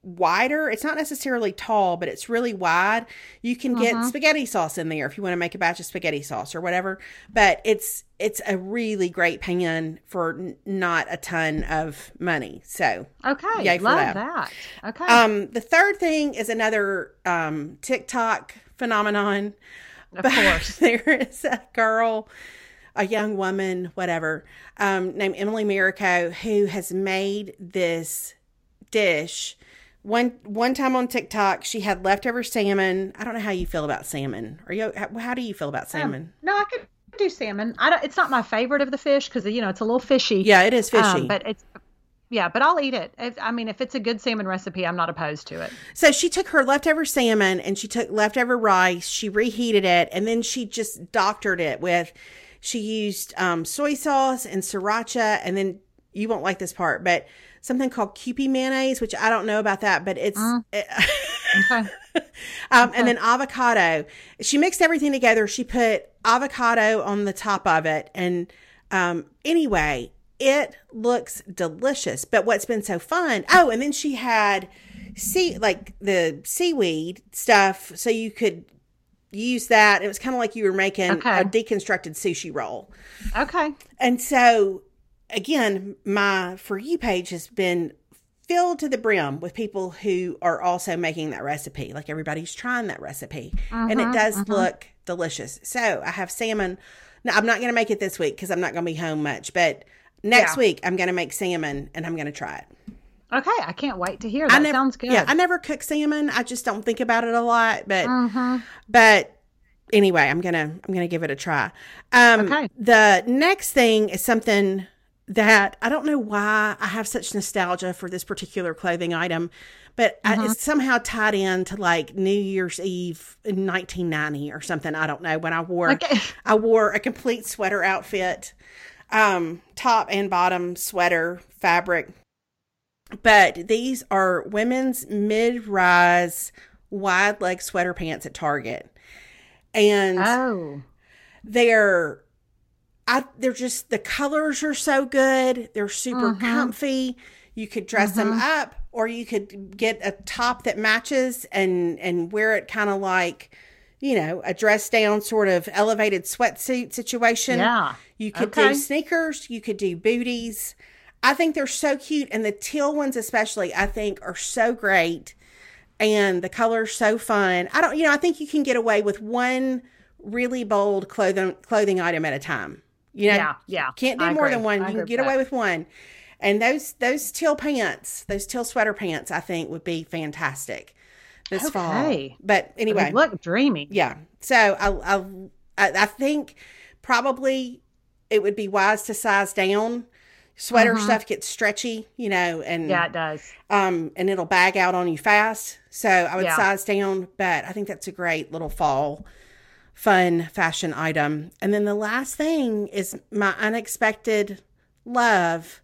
wider, it's not necessarily tall, but it's really wide. You can get Mm-hmm. spaghetti sauce in there if you want to make a batch of spaghetti sauce or whatever. But it's it's a really great pan for n- not a ton of money. So Okay, Yay for love that. that. Okay. um, the third thing is another um, TikTok phenomenon. Of course. there is a girl, a young woman, whatever, um, named Emily Mariko, who has made this dish. One one time on TikTok, she had leftover salmon. I don't know how you feel about salmon. Are you? How, how do you feel about salmon? No, I could do salmon. I don't, it's not my favorite of the fish because you know it's a little fishy. yeah, it is fishy. Um, but it's yeah, but I'll eat it. If, I mean, if it's a good salmon recipe, I'm not opposed to it. So she took her leftover salmon and she took leftover rice, she reheated it, and then she just doctored it with she used um, soy sauce and sriracha, and then you won't like this part, but something called Kewpie mayonnaise, which I don't know about that, but it's Okay. um, and then avocado. She mixed everything together. She put avocado on the top of it, and um, anyway, it looks delicious. But what's been so fun? Oh, and then she had sea like the seaweed stuff, so you could use that. It was kind of like you were making Okay. a deconstructed sushi roll. Okay. And so, again, my For You page has been filled to the brim with people who are also making that recipe. Like everybody's trying that recipe. and it uh-huh, does uh-huh. look delicious. So, I have salmon. Now, I'm not going to make it this week because I'm not going to be home much. But next Yeah. week, I'm going to make salmon and I'm going to try it. Okay. I can't wait to hear. That I never, sounds good. Yeah, I never cook salmon. I just don't think about it a lot. But Mm-hmm. but anyway, I'm gonna I'm gonna give it a try. Um, Okay. The next thing is something that I don't know why I have such nostalgia for this particular clothing item, but I, it's somehow tied in to like New Year's Eve in 1990 or something. I don't know when I wore Okay. I wore a complete sweater outfit, um, top and bottom sweater fabric. But these are women's mid-rise wide leg sweater pants at Target. And Oh. they're I they're just the colors are so good. They're super comfy. You could dress them up or you could get a top that matches and and wear it kind of like you know, a dress down sort of elevated sweatsuit situation. Yeah. You could Okay. do sneakers, you could do booties. I think they're so cute and the teal ones especially I think are so great and the color's so fun. I don't you know, I think you can get away with one really bold clothing clothing item at a time. You know, Yeah, yeah. can't do I more agree. than one. I you can get away that. with one. And those those teal pants, those teal sweater pants, I think would be fantastic this fall. Okay. But anyway, look dreamy. yeah. So I, I I think probably it would be wise to size down. Sweater stuff gets stretchy, you know, and. Yeah, it does. um, and it'll bag out on you fast. So I would Yeah. size down, but I think that's a great little fall fun fashion item. And then the last thing is my unexpected love,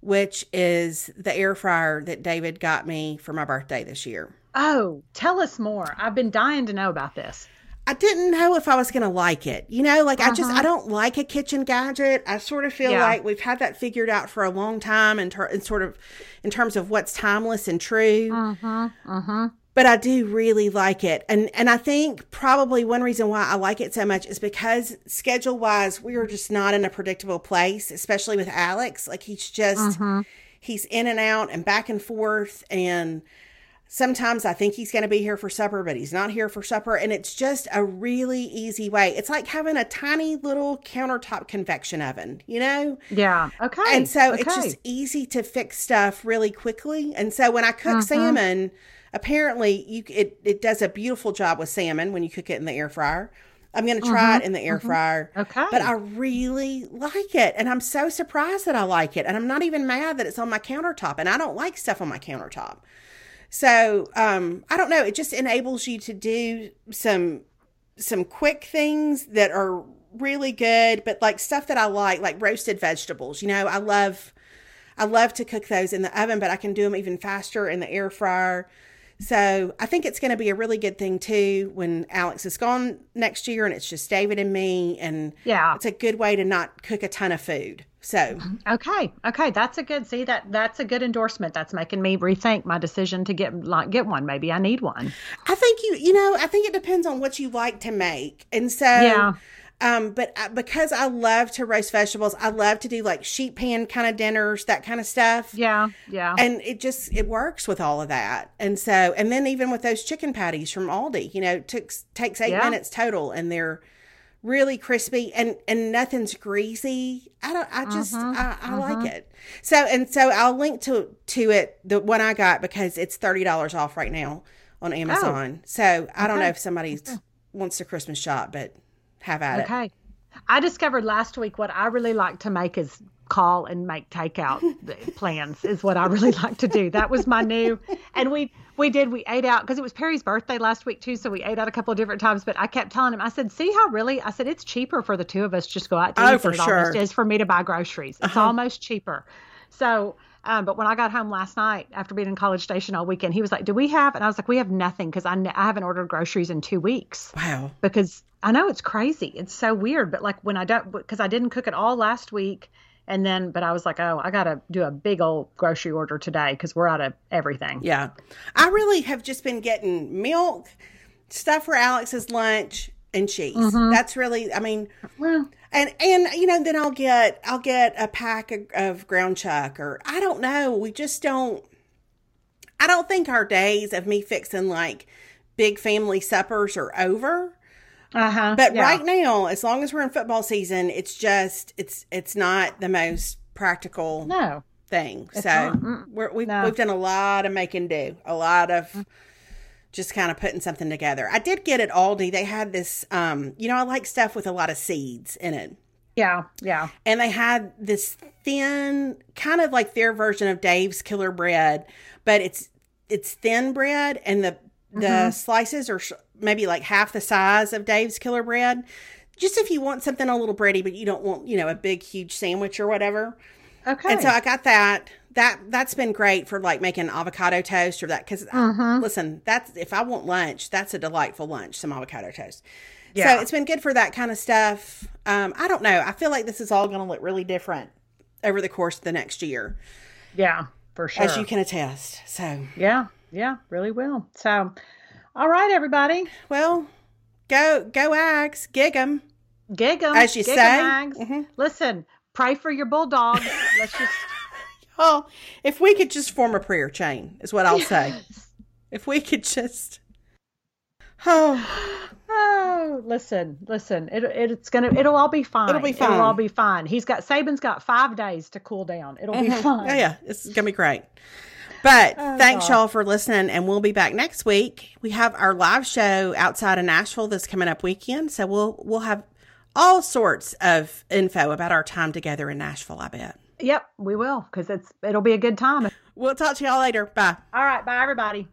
which is the air fryer that David got me for my birthday this year. Oh, tell us more. I've been dying to know about this. I didn't know if I was going to like it. You know, like I just I don't like a kitchen gadget. I sort of feel Uh-huh. Yeah. like we've had that figured out for a long time and ter- in sort of in terms of what's timeless and true. Mm-hmm. But I do really like it. And and I think probably one reason why I like it so much is because schedule wise we are just not in a predictable place, especially with Alex. Like he's just mm-hmm. he's in and out and back and forth and sometimes I think he's going to be here for supper, but he's not here for supper. And it's just a really easy way. It's like having a tiny little countertop convection oven, you know? Yeah. Okay. And so okay. it's just easy to fix stuff really quickly. And so when I cook mm-hmm. salmon, apparently you it, it does a beautiful job with salmon when you cook it in the air fryer. I'm going to try it in the air fryer. Okay. But I really like it. And I'm so surprised that I like it. And I'm not even mad that it's on my countertop. And I don't like stuff on my countertop. So um, I don't know. It just enables you to do some some quick things that are really good, but like stuff that I like, like roasted vegetables. You know, I love I love to cook those in the oven, but I can do them even faster in the air fryer. So I think it's going to be a really good thing too when Alex is gone next year and it's just David and me. And Yeah. it's a good way to not cook a ton of food. So Okay. Okay. That's a good. See that that's a good endorsement. That's making me rethink my decision to get like get one. Maybe I need one. I think you, you know, I think it depends on what you like to make. And so, Yeah. Um, but I, because I love to roast vegetables, I love to do like sheet pan kind of dinners, that kind of stuff. Yeah. Yeah. And it just it works with all of that. And so and then even with those chicken patties from Aldi, you know, it takes takes 8 Yeah. minutes total and they're really crispy and and nothing's greasy. I don't I just mm-hmm, I, I like mm-hmm. it. So and so I'll link to to it the one I got because it's $30 off right now on oh, Amazon. So I don't know if somebody wants to Christmas shop but have at it. Okay. I discovered last week what I really like to make is call and make takeout plans is what I really like to do. That was my new and we we did we ate out because it was Perry's birthday last week too so we ate out a couple of different times but I kept telling him I said see how really I said it's cheaper for the two of us just go out to Oh, eat for it almost sure. Uh-huh. is for me to buy groceries. It's almost cheaper. So um, but when I got home last night after being in College Station all weekend, he was like, "Do we have?" And I was like, "We have nothing because I, n- I haven't ordered groceries in two weeks." Wow. because I know it's crazy. It's so weird, but like when I don't, because I didn't cook at all last week, and then, but I was like, oh, I gotta do a big old grocery order today because we're out of everything. Yeah. I really have just been getting milk, stuff for Alex's lunch, and cheese. That's really I mean Well, and and you know, then I'll get I'll get a pack of, of ground chuck or I don't know. We just don't I don't think our days of me fixing like big family suppers are over. uh huh. But right now, as long as we're in football season, it's just it's it's not the most practical no, thing. so. Mm. we're, we've No. we've done a lot of making do, a lot of just kind of putting something together. I did get at Aldi. They had this, um, you know, I like stuff with a lot of seeds in it, yeah, yeah, and they had this thin, kind of like their version of Dave's Killer Bread, but it's it's thin bread, and the the slices are sh- maybe like half the size of Dave's Killer Bread. Just if you want something a little bready, but you don't want, you know, a big, huge sandwich or whatever. okay. And so I got that. That that's been great for like making avocado toast or that because listen, that's if I want lunch, that's a delightful lunch. Some avocado toast. Yeah. So it's been good for that kind of stuff. Um, I don't know. I feel like this is all going to look really different over the course of the next year, yeah, for sure. as you can attest. So, yeah, yeah, really will. So, all right, everybody, well, go go Ags, gig 'em. gig 'em, As you gig say. Mhm. Listen, pray for your bulldog. Let's just. Oh, if we could just form a prayer chain, is what I'll say. If we could just. Oh, Oh, listen, listen. It, it, it's gonna. It'll all be fine. It'll be fine. It'll all be fine. He's got Saban's got five days to cool down. It'll be mm-hmm. fine. Yeah, yeah, it's gonna be great. But Oh, thanks God. y'all for listening, and we'll be back next week. We have our live show outside of Nashville this coming up weekend, so we'll we'll have all sorts of info about our time together in Nashville. I bet. Yep, we will because it's it'll be a good time. We'll talk to y'all later. Bye. All right, bye everybody.